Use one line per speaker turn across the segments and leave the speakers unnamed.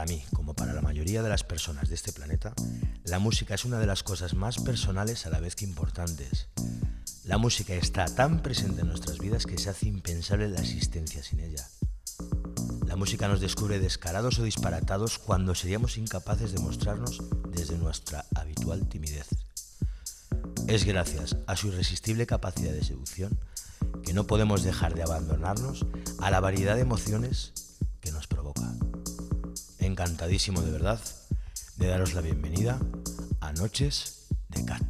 para mí, como para la mayoría de las personas de este planeta, la música es una de las cosas más personales a la vez que importantes. La música está tan presente en nuestras vidas que se hace impensable la existencia sin ella. La música nos descubre descarados o disparatados cuando seríamos incapaces de mostrarnos desde nuestra habitual timidez. Es gracias a su irresistible capacidad de seducción que no podemos dejar de abandonarnos a la variedad de emociones. Encantadísimo de verdad de daros la bienvenida a Noches de Cactus.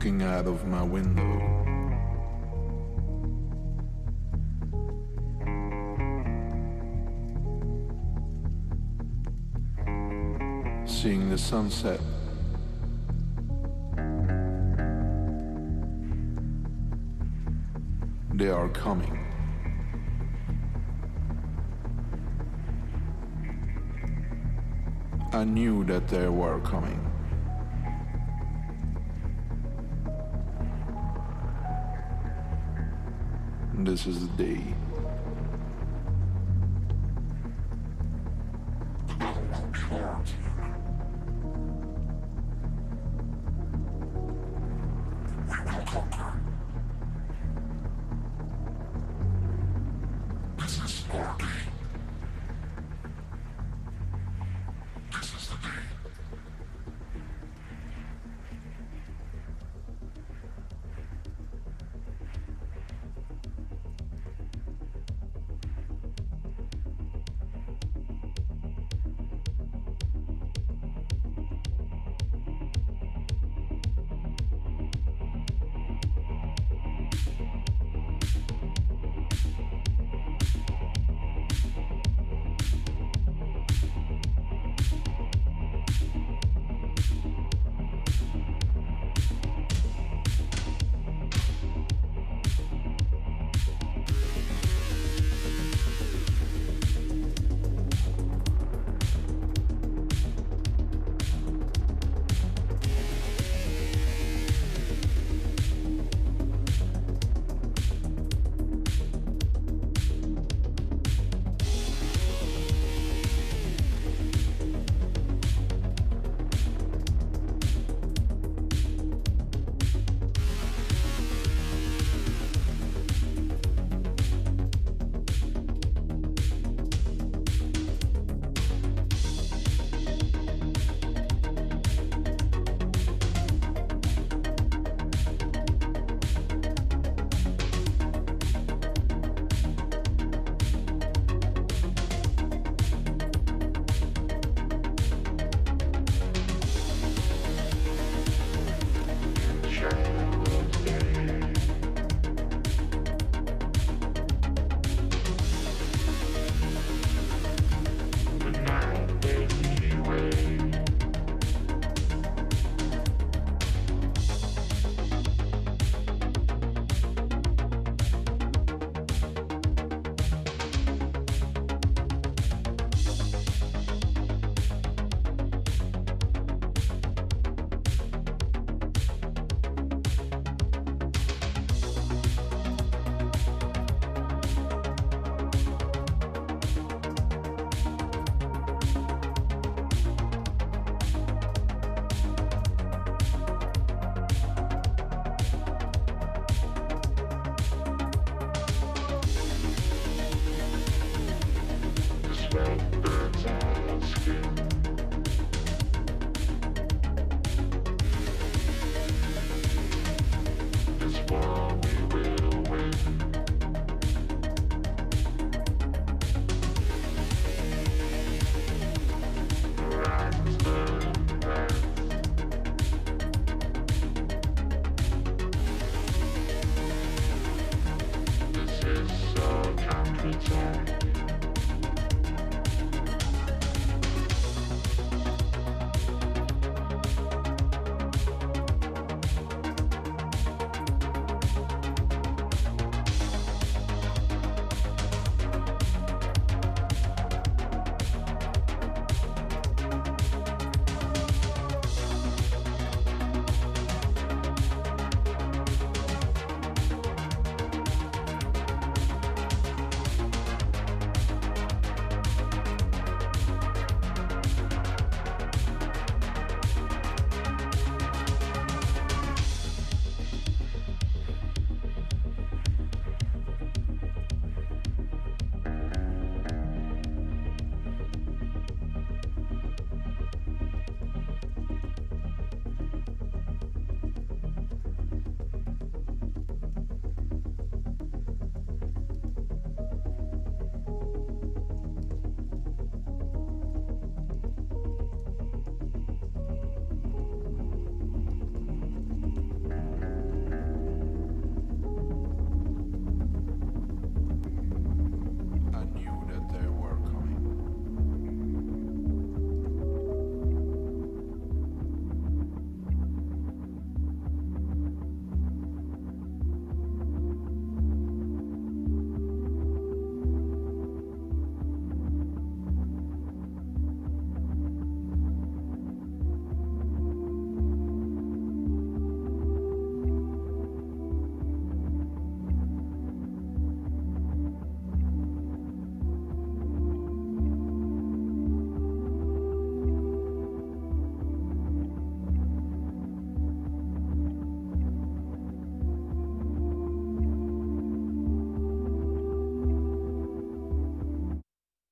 Looking out of my window. Seeing the sunset. They are coming. I knew that they were coming. This is the day